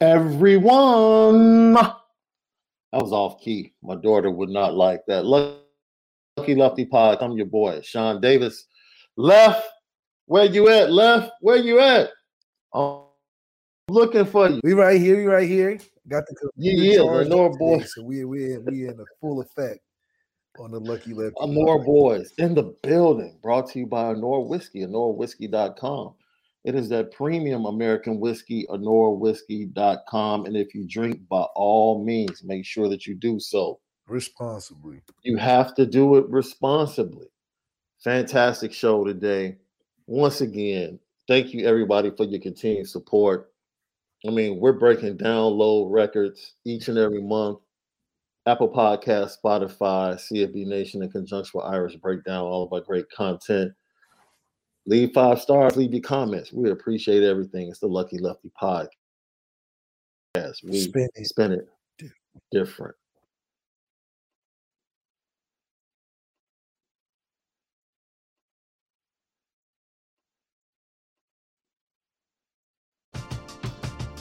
everyone? That was off key. My daughter would not like that. Lucky Lefty Pod. I'm your boy, Sean Davis. Left, where you at? Left, where you at? I'm looking for you. We right here. We right here. Got the Yeah, yeah, the Nora boys. So we we in, we in a full effect on the Lucky Lefty. Honora Boys in the building. Brought to you by Honora Whiskey, HonoraWhiskey.com. It is that premium American whiskey, HonoraWhiskey.com. And if you drink, by all means, make sure that you do so. responsibly. You have to do it responsibly. Fantastic show today. Once again, thank you everybody for your continued support. I mean, we're breaking download records each and every month. Apple Podcast, Spotify, CFB Nation, in conjunction with Irish Breakdown, all of our great content. Leave five stars, leave your comments. We appreciate everything. It's the Lucky Lefty Podcast. We Spin it spin it different.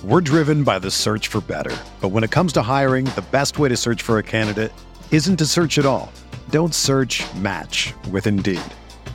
We're driven by the search for better. But when it comes to hiring, the best way to search for a candidate isn't to search at all. Don't search match with Indeed.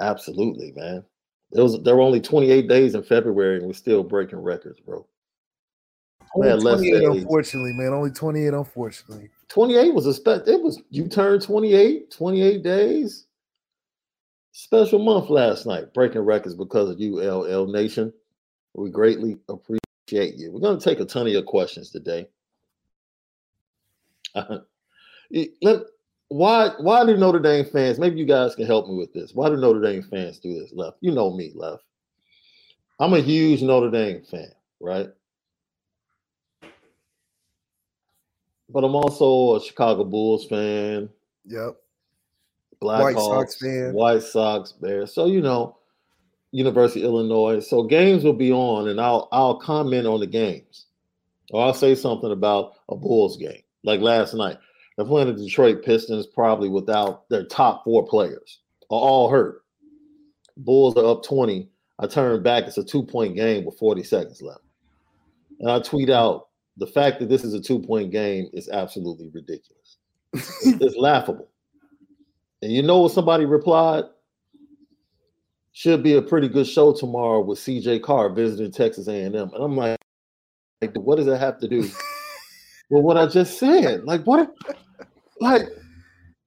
Absolutely, man. There was there were only 28 days in February and we're still breaking records, bro. Only Man, less 28, days. unfortunately, man. Only 28, unfortunately. 28 was a spe- it was you turned 28, 28 days. Special month last night, breaking records because of you, LL Nation. We greatly appreciate you. We're gonna take a ton of your questions today. Eh, Let, why why do Notre Dame fans? Maybe you guys can help me with this. Why do Notre Dame fans do this, Left? You know me, Left. I'm a huge Notre Dame fan, right? But I'm also a Chicago Bulls fan. Yep. Black White Hawks, Sox fan. White Sox, Bears. So you know, University of Illinois. So games will be on, and I'll I'll comment on the games, or I'll say something about a Bulls game, like last night they're playing the Detroit Pistons, probably without their top four players, are all hurt. Bulls are up twenty. I turn back. It's a two point game with forty seconds left, and I tweet out the fact that this is a two point game is absolutely ridiculous. It's, it's laughable. And you know what somebody replied? Should be a pretty good show tomorrow with CJ Carr visiting Texas A&M. And I'm like, like, what does that have to do with what I just said? Like, what? Like,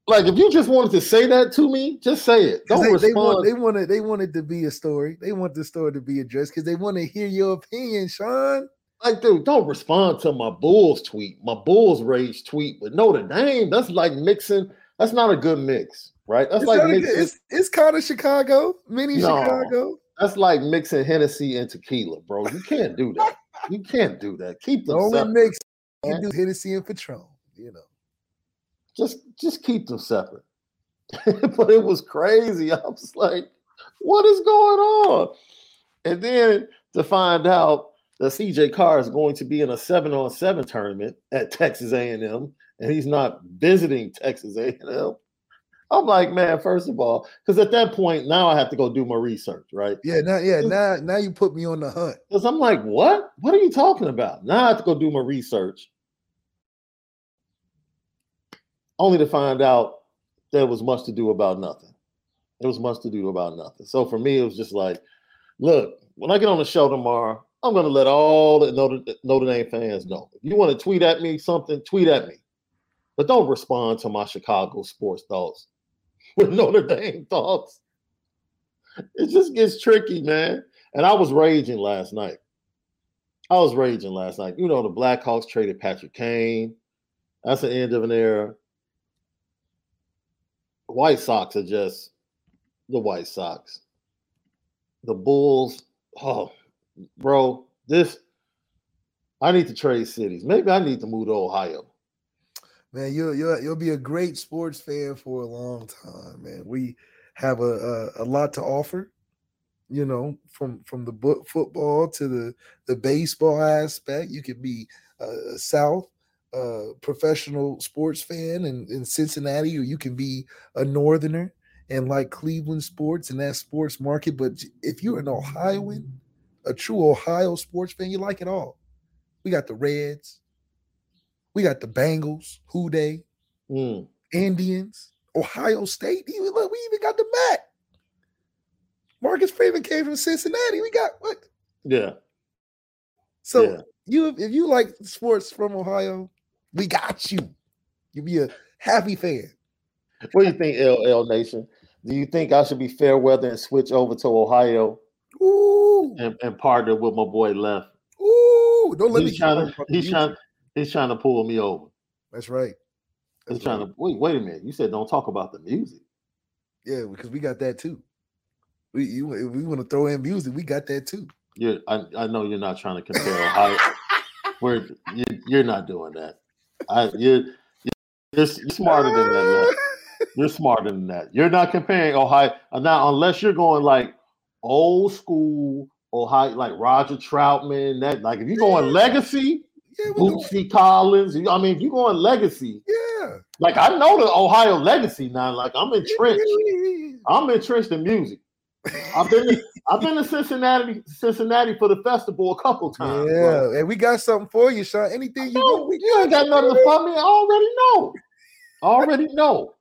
like if you just wanted to say that to me, just say it. Don't They, they, respond. want, they wanted they wanted to be a story. They want the story to be addressed because they want to hear your opinion, Sean. like, dude, don't respond to my Bulls tweet, my Bulls rage tweet with Notre Dame. That's like mixing. That's not a good mix, right? That's It's, like a good- mixing. it's, it's kind of Chicago, mini No. Chicago. That's like mixing Hennessy and tequila, bro. You can't do that. You can't do that. Keep The only mix you do Hennessy and Patron. You know, Just just keep them separate. but it was crazy. I was like, what is going on? And then to find out that CJ Carr is going to be in a seven on seven tournament at Texas A&M, and he's not visiting Texas A&M. I'm like, man, first of all, because at that point now I have to go do my research, right? yeah, now yeah, now now you put me on the hunt. Because I'm like, what? What are you talking about? Now I have to go do my research. Only to find out there was much to do about nothing. There was much to do about nothing. So for me, it was just like, look, when I get on the show tomorrow, I'm going to let all the Notre, Notre Dame fans know. If you want to tweet at me something, tweet at me. But don't respond to my Chicago sports thoughts with Notre Dame thoughts. It just gets tricky, man. And I was raging last night. I was raging last night. You know, the Blackhawks traded Patrick Kane. That's the end of an era. White Sox are just the White Sox. The Bulls, oh, bro, this. I need to trade cities. Maybe I need to move to Ohio. Man, you'll you'll you'll be a great sports fan for a long time, man. We have a a, a lot to offer, you know, from from the football to the the baseball aspect. You could be a South uh, professional sports fan in, in Cincinnati, or you can be a Northerner and like Cleveland sports and that sports market. But if you're an Ohioan, a true Ohio sports fan, you like it all. We got the Reds, we got the Bengals, who they, Mm. Indians, Ohio State. Even look, we even got the Mac. Marcus Freeman came from Cincinnati. We got what? Yeah. So Yeah. you if you like sports from Ohio, we got you. You be a happy fan. What do you think, LL Nation? Do you think I should be fair weather and switch over to Ohio Ooh, and, and partner with my boy Left? ooh! Don't let me. He's trying to he's trying he's trying to pull me over. That's right. He's That's trying right. to wait. Wait a minute. You said don't talk about the music. Yeah, because we got that too. We you if we want to throw in music, we got that too. You're, I, I know you're not trying to compare Ohio. We're you, you're not doing that. I you're you're, you're smarter than that. Man. You're smarter than that. You're not comparing Ohio uh, now unless you're going like old school Ohio, like Roger Troutman. That like if you're going legacy, Yeah, we know. Bootsy Collins. I mean, if you're going legacy, yeah. like I know the Ohio legacy now. Like I'm entrenched. I'm entrenched in music. I've been to, I've been to Cincinnati, Cincinnati for the festival a couple times. bro. Yeah, and we got something for you, Sean. Anything you want, you ain't got nothing to for me. I already know. I already know.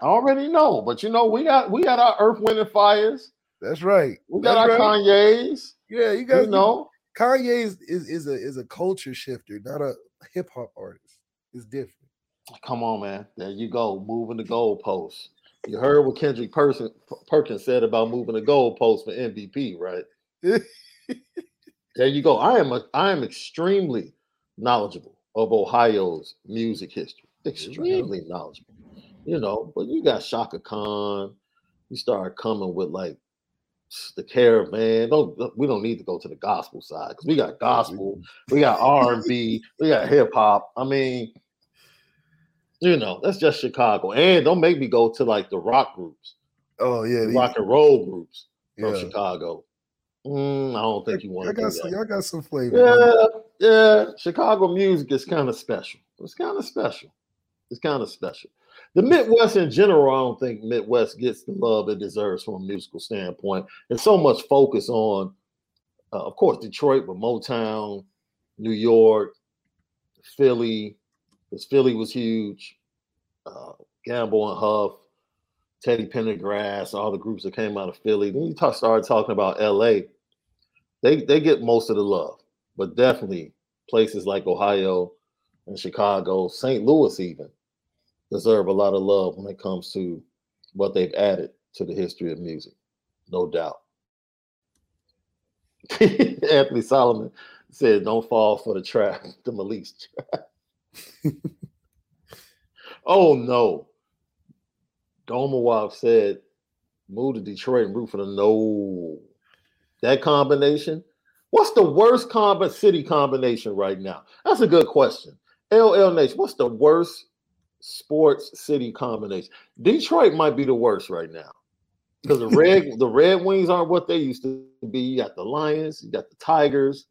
I already know. But you know, we got we got our Earth, Wind, and Fires. That's right. We got That's our right. Kanye's. Yeah, you guys You know, Kanye is, is is a is a culture shifter, not a hip hop artist. It's different. come on, man. There you go, moving the goalposts. You heard what Kendrick Person, Perkins said about moving the goalposts for MVP, right? There you go. I am a, I am extremely knowledgeable of Ohio's music history. Extremely knowledgeable. You know, but you got Chaka Khan. You start coming with like the caravan. Don't we don't need to go to the gospel side because we got gospel, we got R and B, we got hip hop. I mean, You know, that's just Chicago. And don't make me go to like the rock groups, Oh yeah, the rock and roll groups from yeah. Chicago. Mm, I don't think you want I to do got some, that. y'all got some flavor. Yeah, yeah. Chicago music is kind of special. It's kind of special. It's kind of special. The Midwest in general, I don't think Midwest gets the love it deserves from a musical standpoint. There's so much focus on, uh, of course, Detroit, but Motown, New York, Philly, because Philly was huge. Uh, Gamble and Huff, Teddy Pendergrass, all the groups that came out of Philly. Then you talk, start talking about LA. They they get most of the love, but definitely places like Ohio and Chicago, St. Louis even deserve a lot of love when it comes to what they've added to the history of music, no doubt. Anthony Solomon said, "Don't fall for the trap, the Malik's trap." Oh no, Domawab said, "Move to Detroit and root for the no." That combination. What's the worst combo city combination right now? That's a good question. LL Nation, what's the worst sports city combination? Detroit might be the worst right now. Because the red the Red Wings aren't what they used to be. You got the Lions, you got the Tigers.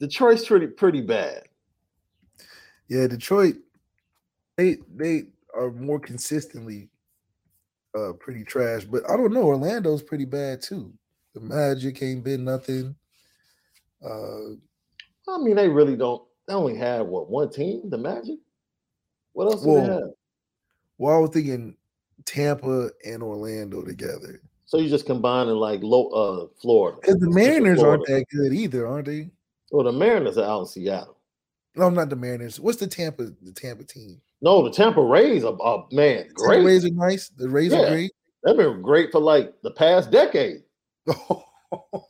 Detroit's pretty pretty bad. Yeah, Detroit, they they are more consistently uh pretty trash, but I don't know. Orlando's pretty bad too. The Magic ain't been nothing. Uh I mean, they really don't. They only have what one team, the Magic. What else do they have? well, I was thinking Tampa and Orlando together. So you just combining like low uh Florida. Because the Mariners aren't that good either, aren't they? Well, the Mariners are out in Seattle. No, I'm not the Mariners. What's the Tampa the Tampa team? No, the Tampa Rays are, are man, great. Rays are nice. The Rays Yeah. are great. They've been great for like the past decade.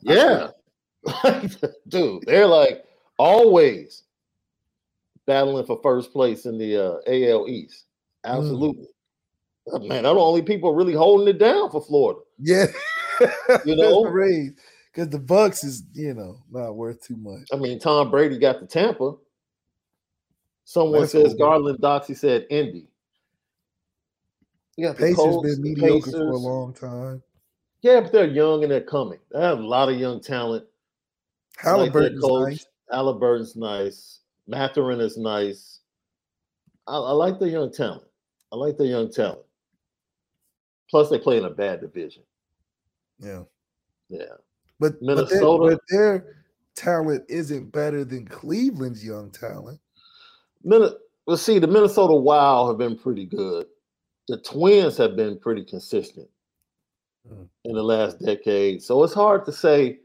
Yeah. Dude, they're like always battling for first place in the uh, AL East. Absolutely. Uh, Man, they're the only people really holding it down for Florida. Yeah. You know? the Rays. Because the Bucs is, you know, not worth too much. I mean, Tom Brady got the Tampa. Someone That's says cool. Garland Doxy said Indy. Yeah, Pacers Colts, been mediocre for a long time. Yeah, but they're young and they're coming. They have a lot of young talent. Like Haliburton's coach. nice. Haliburton's nice. Mathurin is nice. I, I like the young talent. I like the young talent. Plus, they play in a bad division. Yeah. Yeah. But, but, their, Minnesota- but their talent isn't better than Cleveland's young talent. Let's see, the Minnesota Wild have been pretty good. The Twins have been pretty consistent Mm. in the last decade. So it's hard to say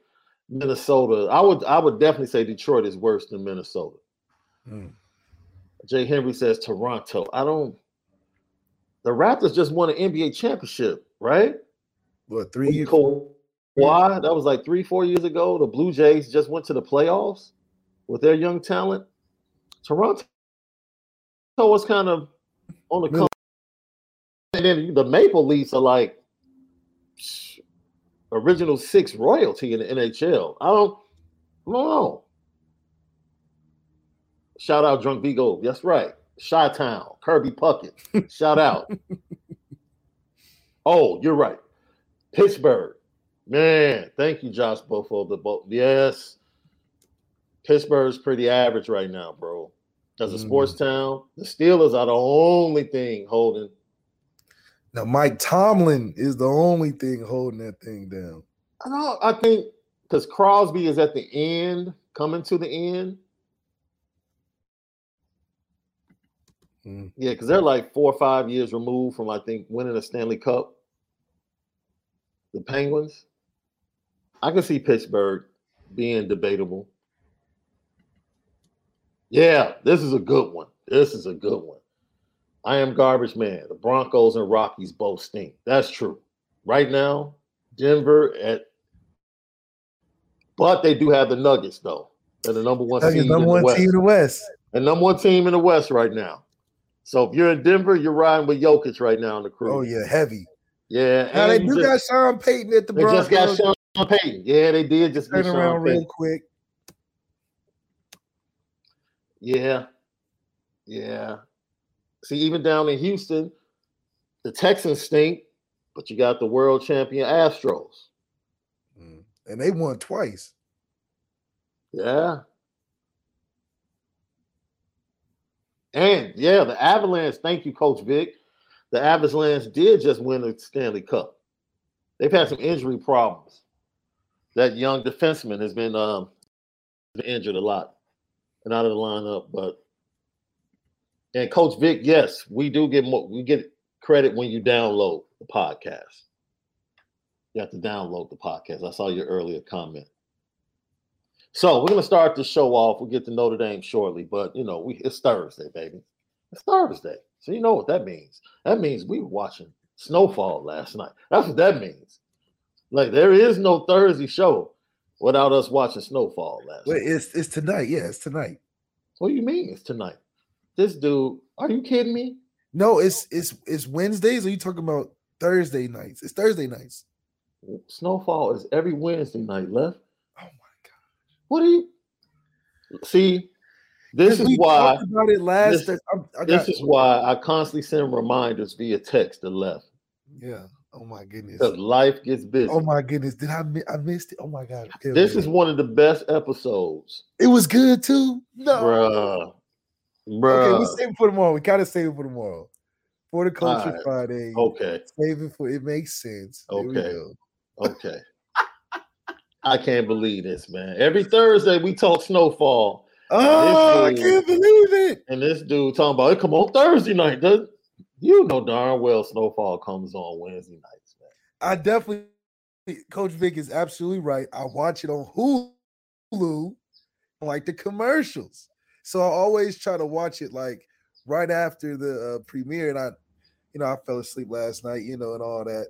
Minnesota. I would I would definitely say Detroit is worse than Minnesota. Mm. Jay Henry says Toronto. I don't. The Raptors just won an NBA championship, right? What, three years? Why? That was like three, four years ago. The Blue Jays just went to the playoffs with their young talent. Toronto was kind of on the Really? come. And then the Maple Leafs are like original six royalty in the NHL. I don't, I don't know. Shout out Drunk Vigo. That's right. Chi Town, Kirby Puckett. Shout out. oh, you're right. Pittsburgh. Man, thank you, Josh Buffalo. The both yes. Pittsburgh's pretty average right now, bro. As a Mm. sports town, the Steelers are the only thing holding. Now, Mike Tomlin is the only thing holding that thing down. I know. I think because Crosby is at the end, coming to the end. Mm. Yeah, because they're like four or five years removed from I think winning a Stanley Cup. The Penguins. I can see Pittsburgh being debatable. Yeah, this is a good one. This is a good one. I am garbage man. The Broncos and Rockies both stink. That's true. Right now, Denver at but they do have the Nuggets though. They're the number one Nuggets number in the one West team in the West. the number one team in the West right now. So if you're in Denver, you're riding with Jokic right now in the crew. Oh, yeah, heavy. yeah. Now, they do you got Sean Payton at the Broncos. they just got Sean Payton. Yeah, they did just Turn around Sean real quick. Yeah. Yeah. See, even down in Houston, the Texans stink, but you got the world champion Astros. Mm. And they won twice. Yeah. And yeah, the Avalanche, thank you, Coach Vic. The Avalanche did just win the Stanley Cup. They've had some injury problems. That young defenseman has been um, injured a lot and out of the lineup. But and Coach Vic, yes, we do get more we get credit when you download the podcast. You have to download the podcast. I saw your earlier comment. So we're gonna start the show off. We'll get to Notre Dame shortly, but you know, we it's Thursday, baby. It's Thursday. So you know what that means. That means we were watching snowfall last night. That's what that means. Like there is no Thursday show without us watching snowfall last Wait, night. it's it's tonight. Yeah, it's tonight. What do you mean it's tonight? This dude, are you kidding me? No, it's it's it's Wednesdays. Or you talking about Thursday nights? It's Thursday nights. Snowfall is every Wednesday night left. Oh my god! What do you see? This is why about it last. this- I'm- I this is why I constantly send reminders via text to left. yeah. Oh my goodness. Life gets busy. Oh my goodness. Did I mi- I missed it? Oh my god. Here this we is one of the best episodes. it was good too. No. Bruh. Okay, we save it for tomorrow. We gotta save it for tomorrow. For the culture Alright. Friday. okay. Save it for it makes sense. Okay. Okay. I can't believe this, man. Every Thursday we talk snowfall, Oh, I can't believe it. and this dude talking about it come on Thursday night, does you know darn well Snowfall comes on Wednesday nights, man. I definitely Coach Vic is absolutely right. I watch it on Hulu, like the commercials. So I always try to watch it like right after the uh, premiere, and I, you know, I fell asleep last night, you know, and all that.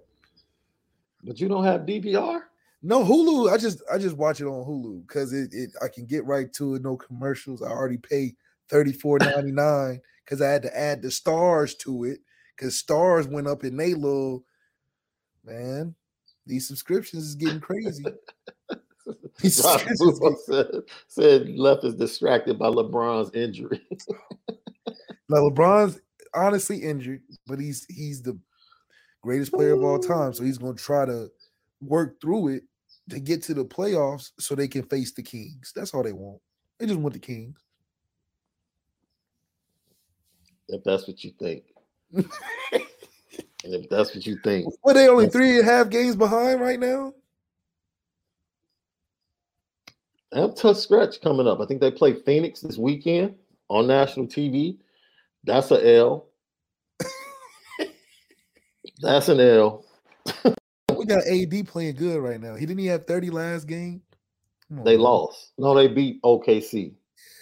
But you don't have DVR? No Hulu. I just I just watch it on Hulu because it, it I can get right to it. No commercials. I already pay Thirty-four ninety-nine, because I had to add the Starz to it because Starz went up in they little man. These subscriptions is getting crazy. said, said left is distracted by LeBron's injury. now LeBron's honestly injured, but he's he's the greatest player of all time. So he's gonna try to work through it to get to the playoffs so they can face the Kings. That's all they want. They just want the Kings if that's what you think. and if that's what you think, Well, they only three and a half games behind right now. I have tough scratch coming up. I think they play Phoenix this weekend on national TV. That's a L. That's an L. We got AD playing good right now. He didn't he have 30 last game? They lost. No, they beat OKC,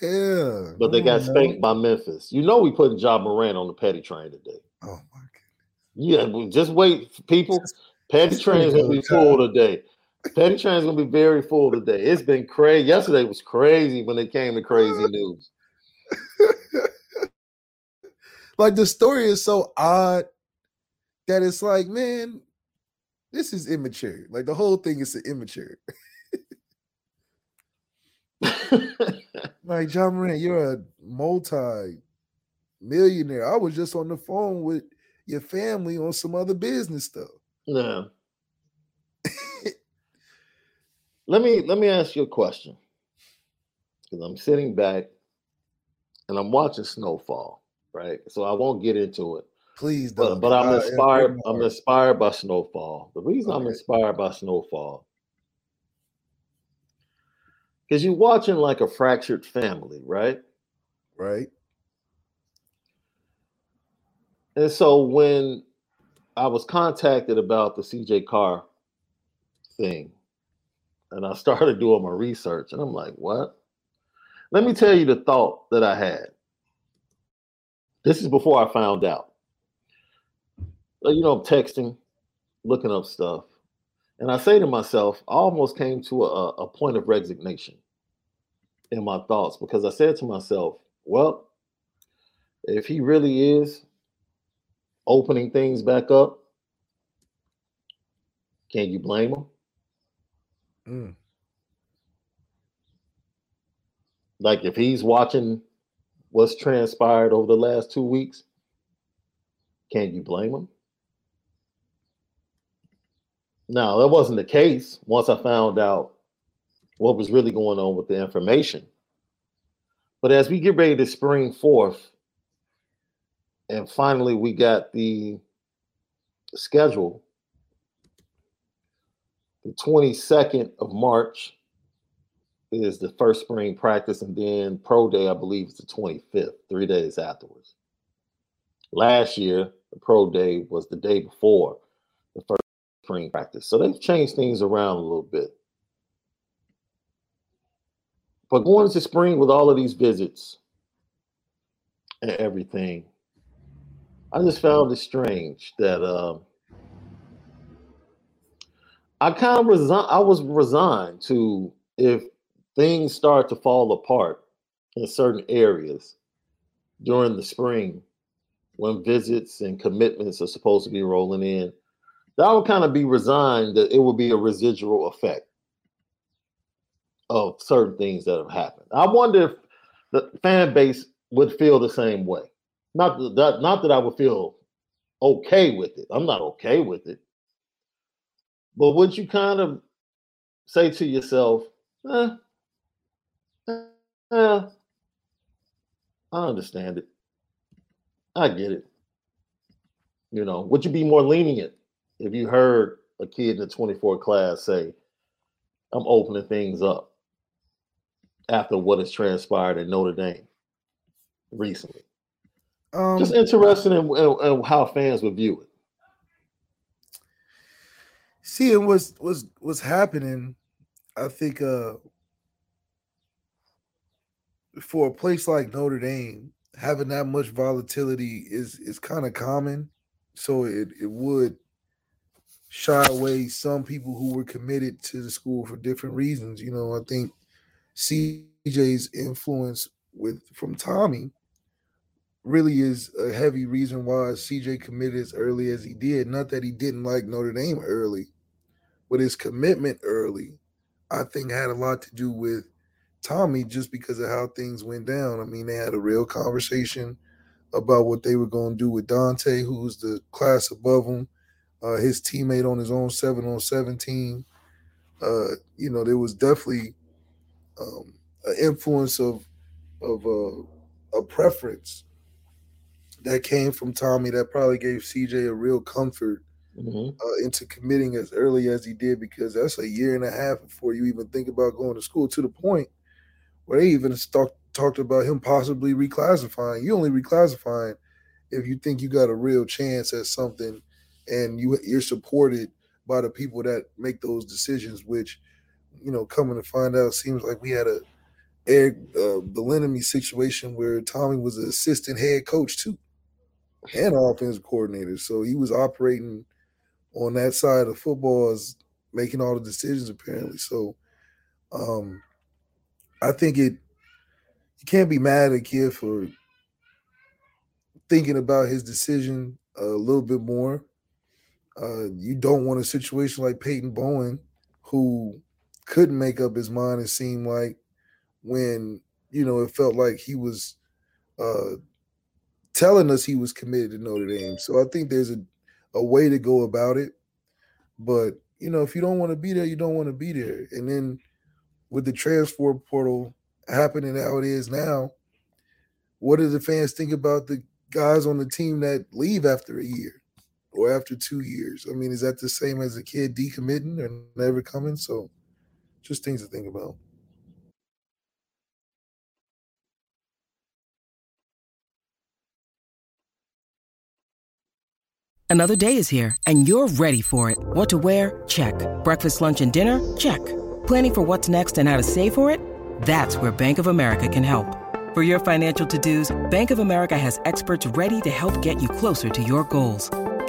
Yeah. but they got spanked by Memphis. You know we putting Ja Morant on the petty train today. Oh my god. Yeah, well, just wait, people. Petty train's gonna be full today. Petty train's gonna be very full today. It's been crazy. Yesterday was crazy when it came to crazy news. like the story is so odd that it's like, man, this is immature. Like the whole thing is immature. Like Ja Morant, you're a multi-millionaire. I was just on the phone with your family on some other business stuff. Yeah. let me let me ask you a question. Because I'm sitting back and I'm watching snowfall, right? So I won't get into it. Please But don't. but I'm I- I- inspired. I'm inspired by snowfall. The reason I'm inspired by snowfall. Because you're watching like a fractured family, right? right. And so when I was contacted about the CJ Carr thing, and I started doing my research, and I'm like, what? Let me tell you the thought that I had. This is before I found out. You know, I'm texting, looking up stuff, and I say to myself, I almost came to a, a point of resignation in my thoughts because I said to myself, well, if he really is opening things back up, can you blame him? Mm. Like if he's watching what's transpired over the last two weeks, can you blame them? Now, that wasn't the case once I found out what was really going on with the information. But as we get ready to spring forth, and finally we got the schedule, the 22nd of March is the first spring practice, and then pro day, I believe, is the 25th, three days afterwards. Last year, the pro day was the day before the first spring practice. So they've changed things around a little bit. But going into spring with all of these visits and everything, I just found it strange that um, I kind of resigned. I was resigned to if things start to fall apart in certain areas during the spring when visits and commitments are supposed to be rolling in, that I would kind of be resigned that it would be a residual effect of certain things that have happened. I wonder if the fan base would feel the same way. Not that not that I would feel okay with it. I'm not okay with it. But would you kind of say to yourself, eh, eh, I understand it. I get it. You know, would you be more lenient if you heard a kid in the 24 class say, I'm opening things up after what has transpired in Notre Dame recently? Um, Just interested in, in, in, how fans would view it. Seeing what's what's what's happening, I think uh for a place like Notre Dame, having that much volatility is is kind of common. So it, it would shy away some people who were committed to the school for different reasons. You know, I think CJ's influence with from Tommy really is a heavy reason why CJ committed as early as he did. Not that he didn't like Notre Dame early, but his commitment early, I think, had a lot to do with Tommy just because of how things went down. I mean, they had a real conversation about what they were going to do with Dante, who's the class above him, uh, his teammate on his own seven on seven team. Uh, you know, there was definitely um, an influence of of uh, a preference that came from Tommy that probably gave CJ a real comfort mm-hmm. uh, into committing as early as he did because that's a year and a half before you even think about going to school. To the point where they even talk, talked about him possibly reclassifying. You only reclassifying if you think you got a real chance at something, and you you're supported by the people that make those decisions. Which, you know, coming to find out, seems like we had a Eric uh, Bieniemy situation where Tommy was an assistant head coach too, and offensive coordinator. So he was operating on that side of football as making all the decisions apparently. So um I think it you can't be mad at a kid for thinking about his decision a little bit more. Uh, you don't want a situation like Peyton Bowen, who couldn't make up his mind. It seemed like when you know it felt like he was uh, telling us he was committed to Notre Dame. So I think there's a, a way to go about it. But you know, if you don't want to be there, you don't want to be there. And then with the transfer portal happening how it is now, what do the fans think about the guys on the team that leave after a year or after two years? I mean, is that the same as a kid decommitting or never coming? So just things to think about. Another day is here and you're ready for it. What to wear? Check. Breakfast, lunch, and dinner? Check. Planning for what's next and how to save for it? That's where Bank of America can help. For your financial to-dos, Bank of America has experts ready to help get you closer to your goals.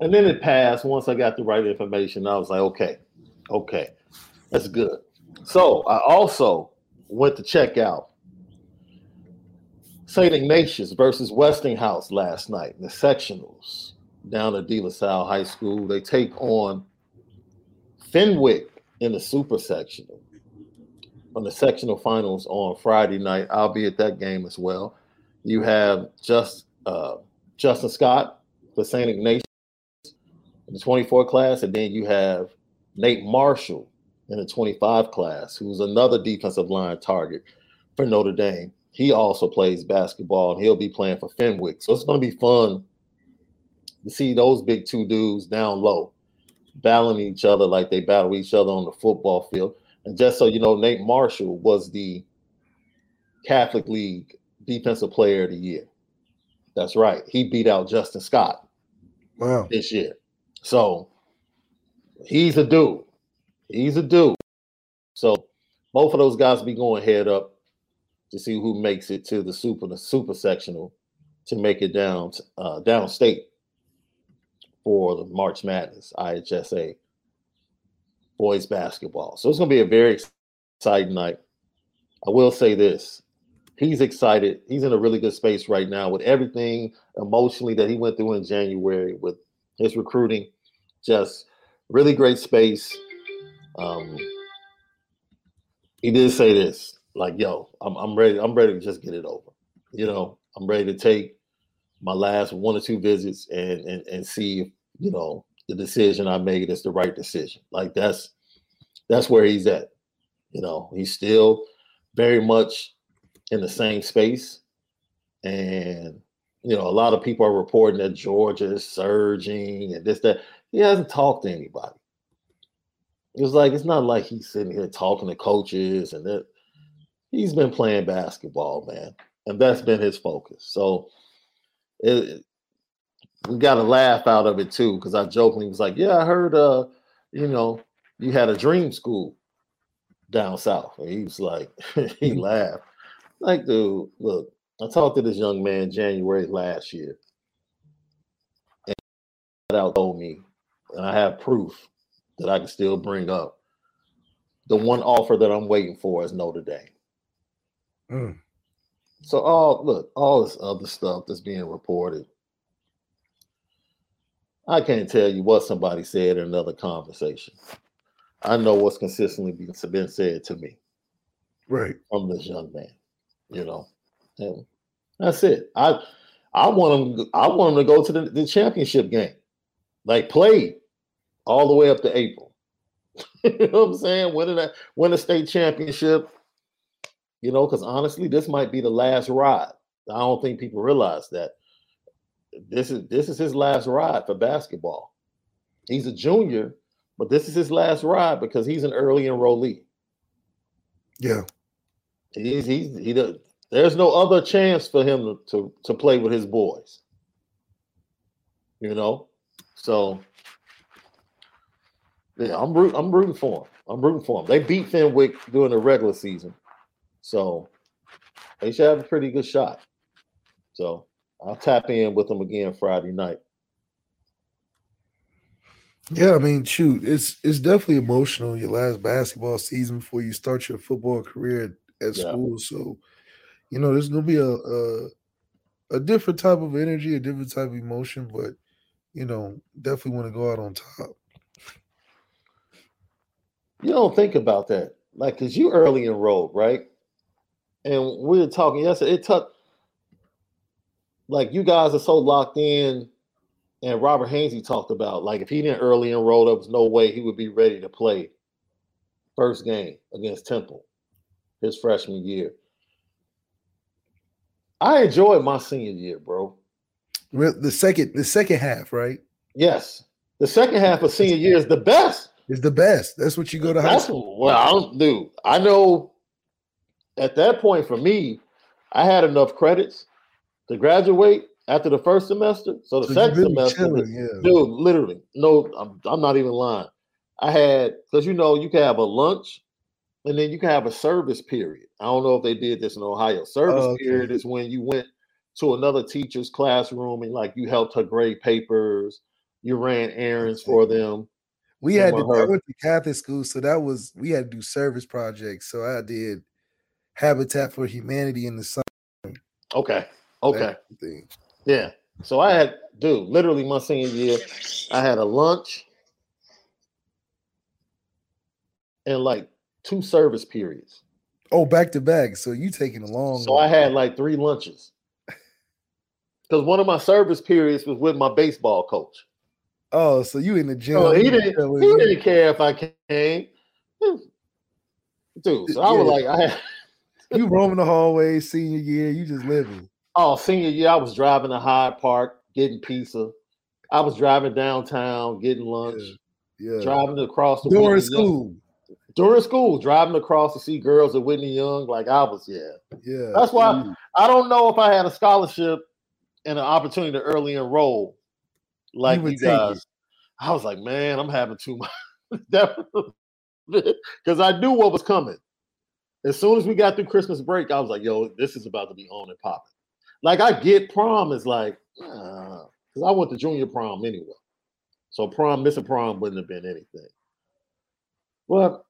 And then it passed. Once I got the right information, I was like, okay, okay, that's good. So I also went to check out St. Ignatius versus Westinghouse last night in the sectionals down at De La Salle High School. They take on Fenwick in the super sectional on the sectional finals on Friday night. I'll be at that game as well. You have just uh, Justin Scott for St. Ignatius the 24 class, and then you have Nate Marshall in the 25 class, who's another defensive line target for Notre Dame. He also plays basketball, and he'll be playing for Fenwick. So it's going to be fun to see those big two dudes down low battling each other like they battle each other on the football field. And just so you know, Nate Marshall was the Catholic League Defensive Player of the Year. That's right. He beat out Justin Scott Wow. this year. So he's a dude. He's a dude. So both of those guys be going head up to see who makes it to the super the super sectional to make it down uh, downstate for the March Madness IHSA boys basketball. So it's going to be a very exciting night. I will say this: he's excited. He's in a really good space right now with everything emotionally that he went through in January with his recruiting. Just really great space. Um, he did say this, like, "Yo, I'm I'm ready. I'm ready to just get it over. You know, I'm ready to take my last one or two visits and and and see if you know the decision I made is the right decision. Like that's that's where he's at. You know, he's still very much in the same space, and you know, a lot of people are reporting that Georgia is surging and this that. He hasn't talked to anybody. It's like it's not like he's sitting here talking to coaches and that he's been playing basketball, man, and that's been his focus. So it, we got a laugh out of it too because I jokingly was like, "Yeah, I heard, uh, you know, you had a dream school down south," and he was like, he laughed, like, dude, look, I talked to this young man January last year, and out told me, and I have proof that I can still bring up. The one offer that I'm waiting for is Notre Dame. Mm. So all look, all this other stuff that's being reported. I can't tell you what somebody said in another conversation. I know what's consistently been said to me Right. from this young man. You know, and that's it. I I want him. I want him to go to the, the championship game, like play all the way up to April. you know what I'm saying? Win a win a state championship. You know, because honestly, this might be the last ride. I don't think people realize that this is this is his last ride for basketball. He's a junior, but this is his last ride because he's an early enrollee. Yeah. He's he's he does. There's no other chance for him to, to to play with his boys. You know, so yeah, I'm root, I'm rooting for him. I'm rooting for him. They beat Fenwick during the regular season, so they should have a pretty good shot. So I'll tap in with them again Friday night. Yeah, I mean, shoot, it's it's definitely emotional. Your last basketball season before you start your football career at, at Yeah. school, so you know there's gonna be a, a a different type of energy, a different type of emotion, but you know, definitely want to go out on top. You don't think about that, like, cause you early enrolled, right? And we were talking yesterday. It took, like, you guys are so locked in. And Robert Hainsey talked about, like, if he didn't early enroll, there was no way he would be ready to play first game against Temple his freshman year. I enjoyed my senior year, bro. Re- The second, the second half, right, Yes, the second half of senior year is the best. Is the best. That's what you go to high That's school. well, I don't do. I know at that point for me, I had enough credits to graduate after the first semester. So the So second really semester, chilling, yeah. dude, literally, no, I'm, I'm not even lying. I had because you know you can have a lunch, and then you can have a service period. I don't know if they did this in Ohio. Service Oh, okay. period is when you went to another teacher's classroom and like you helped her grade papers, you ran errands for them. We had to I went to Catholic school, so that was we had to do service projects. So I did Habitat for Humanity in the summer. Okay. Okay. Yeah. So I had, dude, literally my senior year, I had a lunch and like two service periods. Oh, back to back. So you taking a long. So I had like three lunches. Because one of my service periods was with my baseball coach. Oh, so you in the gym? Oh, he didn't. He didn't care if I came, hmm. dude. So I was like, I had. you roaming the hallways senior year. You just living. Oh, senior year, I was driving to Hyde Park getting pizza. I was driving downtown getting lunch. Yeah. yeah. Driving across the during school. During school, driving across to see girls at Whitney Young, like I was, yeah, yeah. That's why I don't know if I had a scholarship and an opportunity to early enroll like you, you guys. I was like, man, I'm having too much. because I knew what was coming. As soon as we got through Christmas break, I was like, yo, this is about to be on and popping. Like I get prom is like, because uh, I went to junior prom anyway. So prom, missing prom wouldn't have been anything. But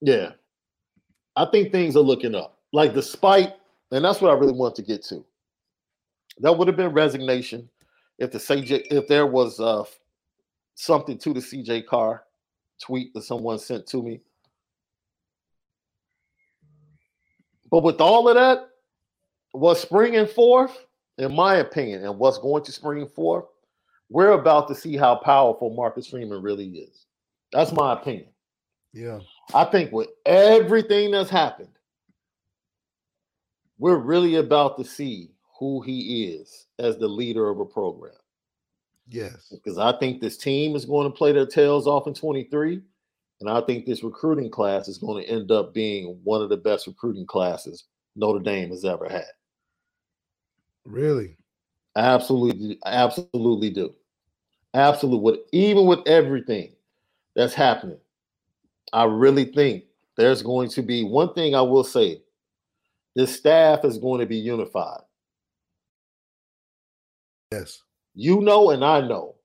yeah, I think things are looking up. Like despite, and that's what I really want to get to. That would have been resignation if the CJ, if there was uh something to the CJ Carr tweet that someone sent to me. But with all of that, what's springing forth, in my opinion, and what's going to spring forth, we're about to see how powerful Marcus Freeman really is. That's my opinion. Yeah. I think with everything that's happened, we're really about to see who he is as the leader of a program. Yes. Because I think this team is going to play their tails off in 23. And I think this recruiting class is going to end up being one of the best recruiting classes Notre Dame has ever had. Really? Absolutely, absolutely do. Absolutely. With even with everything that's happening, I really think there's going to be one thing I will say. This staff is going to be unified. Yes. You know, and I know.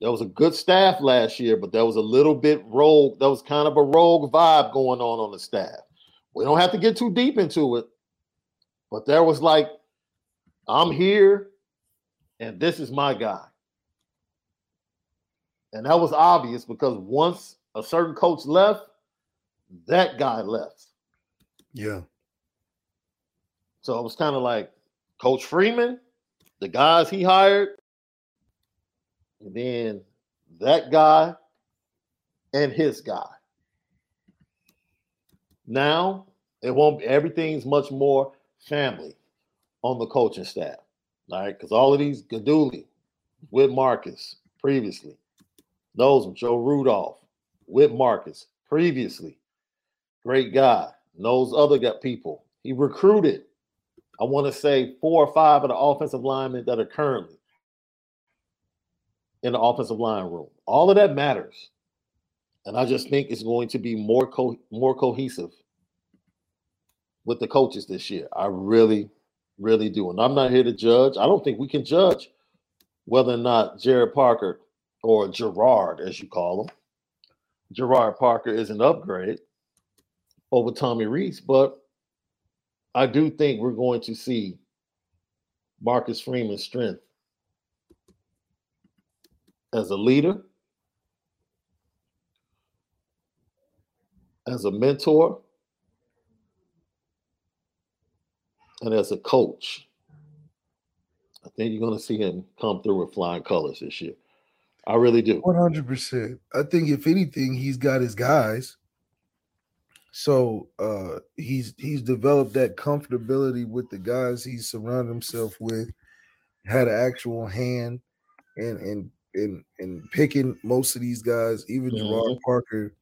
There was a good staff last year, but there was a little bit rogue. There was kind of a rogue vibe going on on the staff. We don't have to get too deep into it, but there was like I'm here and this is my guy. And that was obvious because once a certain coach left, that guy left. Yeah. So it was kind of like Coach Freeman, the guys he hired, and then that guy and his guy. Now it won't everything's much more family on the coaching staff. All right, because all of these Guidugli with Marcus previously, knows him, Joe Rudolph with Marcus previously. Great guy, knows other people. He recruited, I want to say, four or five of the offensive linemen that are currently in the offensive line room. All of that matters. And I just think it's going to be more co- more cohesive with the coaches this year. I really, really do. And I'm not here to judge. I don't think we can judge whether or not Jared Parker or Gerard, as you call him, Gerard Parker is an upgrade over Tommy Rees, but I do think we're going to see Marcus Freeman's strength as a leader, as a mentor, and as a coach, I think you're going to see him come through with flying colors this year. I really do. 100%. I think if anything, he's got his guys. So uh he's he's developed that comfortability with the guys he's surrounded himself with, had an actual hand and and and and picking most of these guys, even mm-hmm. Gerard Parker,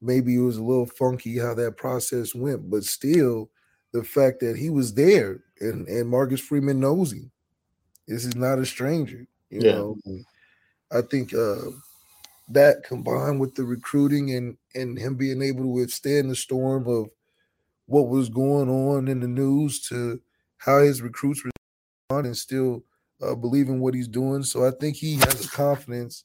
maybe it was a little funky how that process went, but still the fact that he was there and, and Marcus Freeman knows him. This is not a stranger. You yeah. know, I think uh, that combined with the recruiting and and him being able to withstand the storm of what was going on in the news to how his recruits respond and still uh, believe in what he's doing. So I think he has a confidence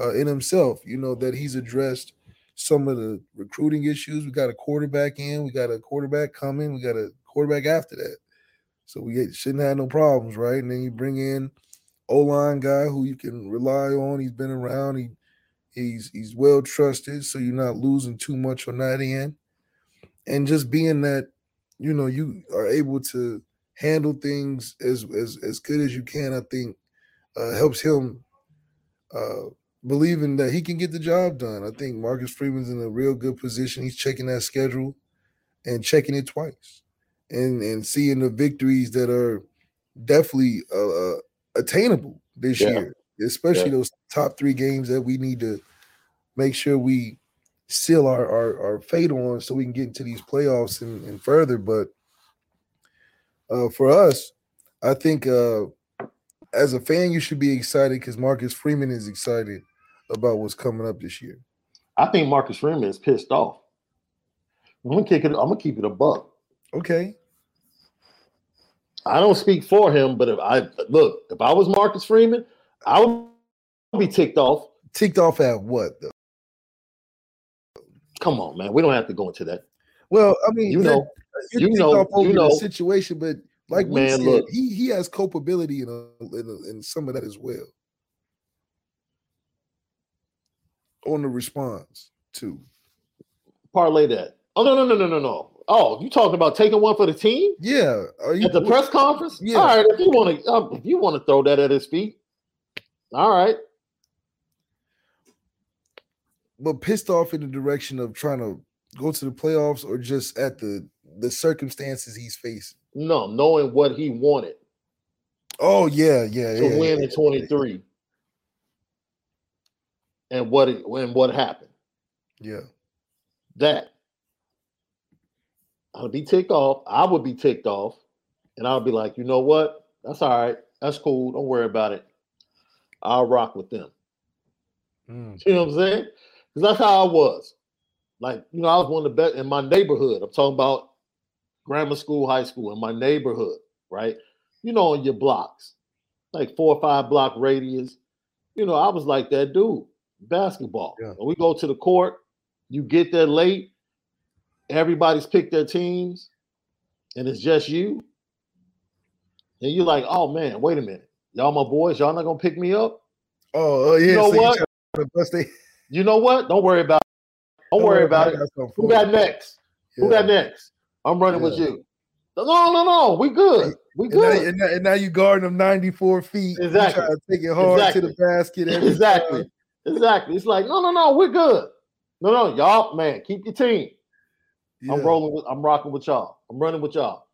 uh, in himself, you know, that he's addressed some of the recruiting issues. We got a quarterback in, we got a quarterback coming, we got a quarterback after that. So we shouldn't have no problems, right? And then you bring in O line guy who you can rely on. He's been around. He he's he's well trusted, so you're not losing too much on that end. And just being that, you know, you are able to handle things as as as good as you can, I think uh, helps him uh, believing that he can get the job done. I think Marcus Freeman's in a real good position. He's checking that schedule and checking it twice, and and seeing the victories that are definitely uh, uh attainable this yeah. year, especially yeah. those top three games that we need to make sure we seal our, our, our fate on so we can get into these playoffs and, and further. But uh, for us, I think uh, as a fan, you should be excited because Marcus Freeman is excited about what's coming up this year. I think Marcus Freeman is pissed off. I'm gonna kick it. I'm gonna keep it a buck. Okay. I don't speak for him, but if I look, if I was Marcus Freeman, I would be ticked off. Ticked off at what though? Come on, man. We don't have to go into that. Well, I mean, you know, you know, you know, the situation, but like man, said, look, he he has culpability in, a, in, a, in some of that as well. On the response to parlay that. Oh no no no no no no. Oh, you talking about taking one for the team? Yeah. Are you, at the press conference? Yeah. All right. If you want to, um, if you want to throw that at his feet, all right. But pissed off in the direction of trying to go to the playoffs, or just at the the circumstances he's facing. No, knowing what he wanted. Oh yeah, yeah, to yeah, win yeah, in twenty three, yeah. and what it, and what happened. Yeah, that I'd be ticked off. I would be ticked off. And I'll be like, you know what? That's all right. That's cool. Don't worry about it. I'll rock with them. Mm. You know what I'm saying? Because that's how I was. Like, you know, I was one of the best in my neighborhood. I'm talking about grammar school, high school, in my neighborhood, right? You know, on your blocks, like four or five block radius. You know, I was like that dude, basketball. Yeah. When we go to the court, you get there late, everybody's picked their teams and it's just you, and you're like, oh man, wait a minute, y'all my boys, y'all not gonna pick me up? Oh, oh yeah. You know so what? You know what? Don't worry about. It. Don't, Don't worry about, about it. Who got next? Yeah. Who got next? I'm running yeah. with you. No, no, no. We good. We good. And now, and now, and now you guarding them 94 feet. Exactly. You try to take it hard exactly. to the basket. exactly. Time. Exactly. It's like, no, no, no. We're good. No, no, y'all, man, keep your team. Yeah. I'm rolling with, I'm rocking with y'all. I'm running with y'all.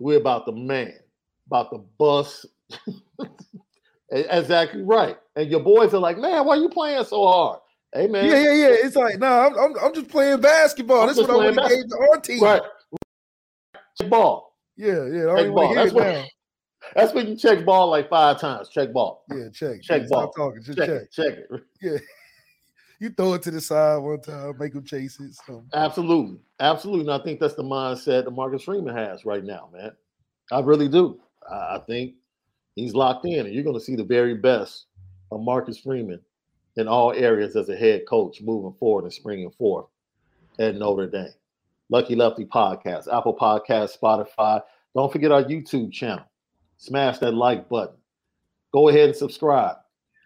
We're about the man, about the bus. exactly right. And your boys are like, man, why are you playing so hard? Hey man. Yeah, yeah, yeah. It's like, no, nah, I'm, I'm, I'm just playing basketball. That's what I want to give to our team. Right. Check ball. Yeah, yeah. I check ball. That's when, that's when you check ball like five times. Check ball. Yeah, check. Check yeah, ball. Stop talking. Just check. Check it. Check it. Yeah you throw it to the side one time, make them chase it. So. Absolutely, absolutely. And I think that's the mindset that Marcus Freeman has right now, man. I really do. I think he's locked in, and you're going to see the very best of Marcus Freeman in all areas as a head coach moving forward and springing forth at Notre Dame. Lucky Lefty Podcast, Apple Podcast, Spotify. Don't forget our YouTube channel. Smash that like button. Go ahead and subscribe.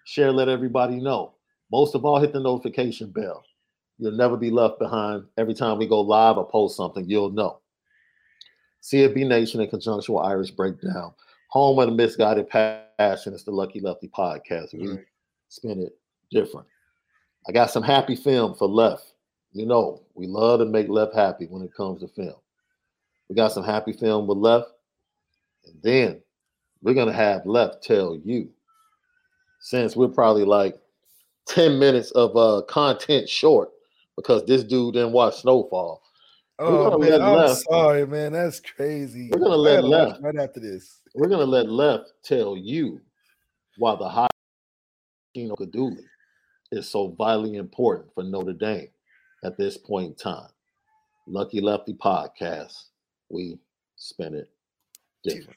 Share, let everybody know. Most of all, hit the notification bell. You'll never be left behind. Every time we go live or post something, you'll know. CFB Nation in conjunction with Irish Breakdown, home of the misguided passion. It's the Lucky Lefty podcast. We right. spin it different. I got some happy film for Left. You know, we love to make Left happy when it comes to film. We got some happy film with Left. And then we're going to have Left tell you, since we're probably like 10 minutes of uh content short because this dude didn't watch Snowfall. Oh man, I'm left. sorry, man. That's crazy. We're gonna let left right after this. We're gonna let left tell you why the high Gino Guidugli is so vitally important for Notre Dame at this point in time. Lucky Lefty podcast. We spin it different.